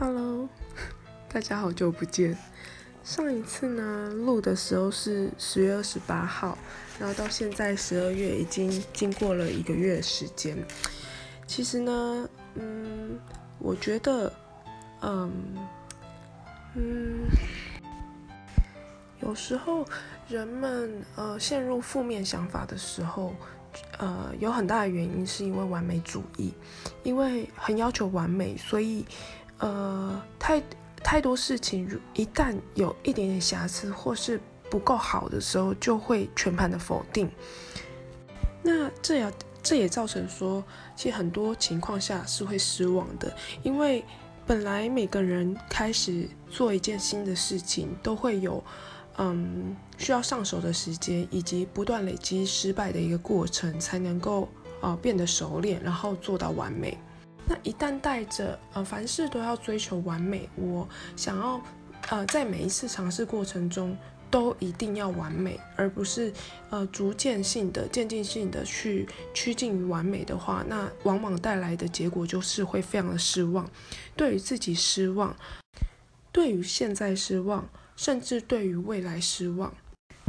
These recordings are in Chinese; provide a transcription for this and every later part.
Hello，大家好久不见。上一次呢录的时候是十月二十八号，然后到现在十二月已经经过了一个月的时间。其实呢，嗯，我觉得，嗯，嗯，有时候人们呃陷入负面想法的时候，呃，有很大的原因是因为完美主义，因为很要求完美，所以。呃，太太多事情，一旦有一点点瑕疵或是不够好的时候，就会全盘的否定。那这也这也造成说，其实很多情况下是会失望的，因为本来每个人开始做一件新的事情，都会有嗯需要上手的时间，以及不断累积失败的一个过程，才能够呃变得熟练，然后做到完美。那一旦带着呃凡事都要追求完美，我想要呃在每一次尝试过程中都一定要完美，而不是呃逐渐性的渐进性的去趋近于完美的话，那往往带来的结果就是会非常的失望，对于自己失望，对于现在失望，甚至对于未来失望。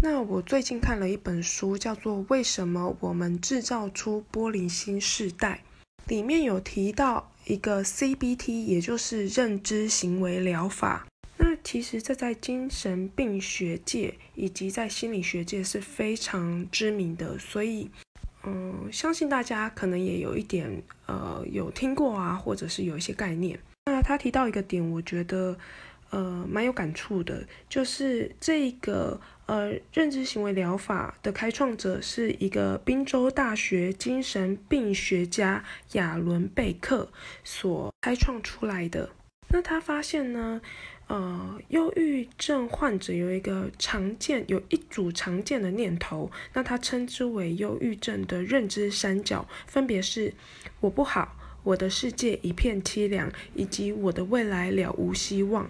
那我最近看了一本书，叫做《为什么我们制造出玻璃心世代》。里面有提到一个 CBT，也就是认知行为疗法。那其实这在精神病学界以及在心理学界是非常知名的，所以，嗯，相信大家可能也有一点呃有听过啊，或者是有一些概念。那他提到一个点，我觉得呃蛮有感触的，就是这个。呃，认知行为疗法的开创者是一个宾州大学精神病学家亚伦贝克所开创出来的。那他发现呢，呃，忧郁症患者有一个常见，有一组常见的念头，那他称之为忧郁症的认知三角，分别是我不好，我的世界一片凄凉，以及我的未来了无希望。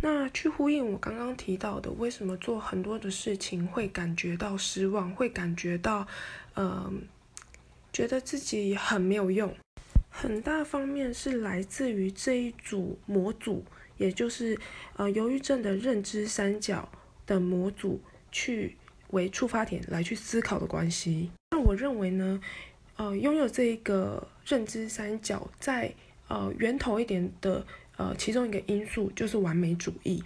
那去呼应我刚刚提到的，为什么做很多的事情会感觉到失望，会感觉到，呃，觉得自己很没有用，很大方面是来自于这一组模组，也就是呃忧郁症的认知三角的模组去为出发点来去思考的关系。那我认为呢，呃，拥有这一个认知三角，在呃源头一点的。呃，其中一个因素就是完美主义。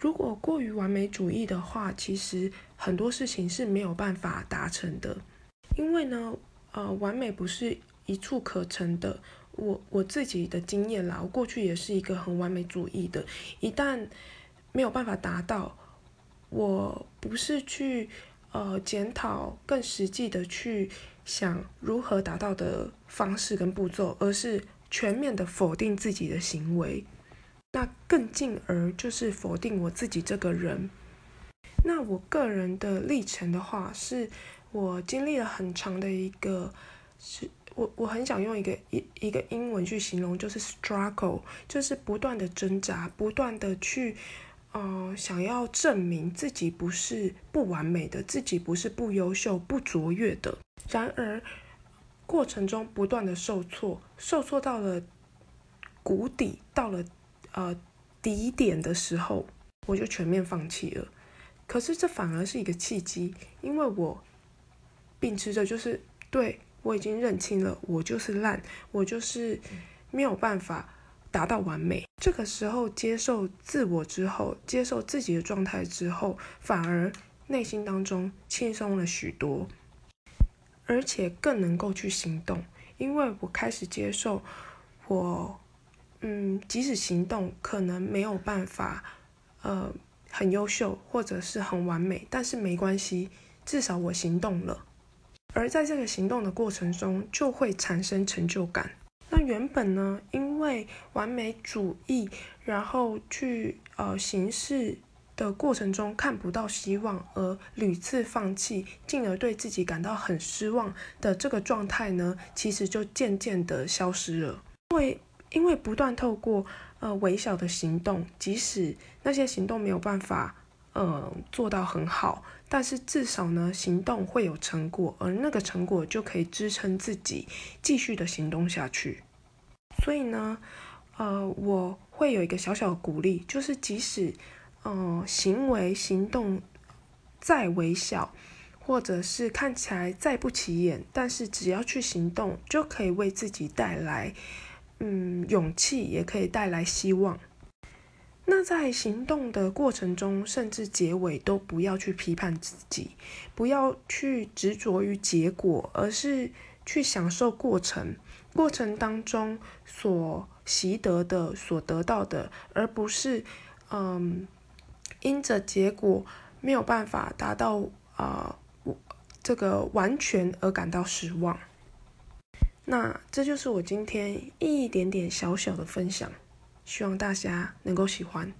如果过于完美主义的话，其实很多事情是没有办法达成的。因为呢，呃，完美不是一触可成的。我我自己的经验啦，我过去也是一个很完美主义的。一旦没有办法达到，我不是去呃检讨更实际的去想如何达到的方式跟步骤，而是。全面的否定自己的行为，那更进而就是否定我自己这个人。那我个人的历程的话，是我经历了很长的一个，是我我很想用一个一一个英文去形容，就是 struggle，就是不断的挣扎，不断的去，呃，想要证明自己不是不完美的，自己不是不优秀、不卓越的。然而。过程中不断的受挫，受挫到了谷底，到了呃底点的时候，我就全面放弃了。可是这反而是一个契机，因为我秉持着就是对我已经认清了，我就是烂，我就是没有办法达到完美。这个时候接受自我之后，接受自己的状态之后，反而内心当中轻松了许多。而且更能够去行动，因为我开始接受，我，嗯，即使行动可能没有办法，呃，很优秀或者是很完美，但是没关系，至少我行动了。而在这个行动的过程中，就会产生成就感。那原本呢，因为完美主义，然后去呃行事。的过程中看不到希望而屡次放弃，进而对自己感到很失望的这个状态呢，其实就渐渐的消失了。因为因为不断透过呃微小的行动，即使那些行动没有办法呃做到很好，但是至少呢行动会有成果，而那个成果就可以支撑自己继续的行动下去。所以呢，呃我会有一个小小的鼓励，就是即使，嗯，行为行动再微小，或者是看起来再不起眼，但是只要去行动，就可以为自己带来，嗯，勇气，也可以带来希望。那在行动的过程中，甚至结尾都不要去批判自己，不要去执着于结果，而是去享受过程。过程当中所习得的、所得到的，而不是嗯，因着结果没有办法达到啊，这个完全而感到失望。那这就是我今天一点点小小的分享。希望大家能够喜欢。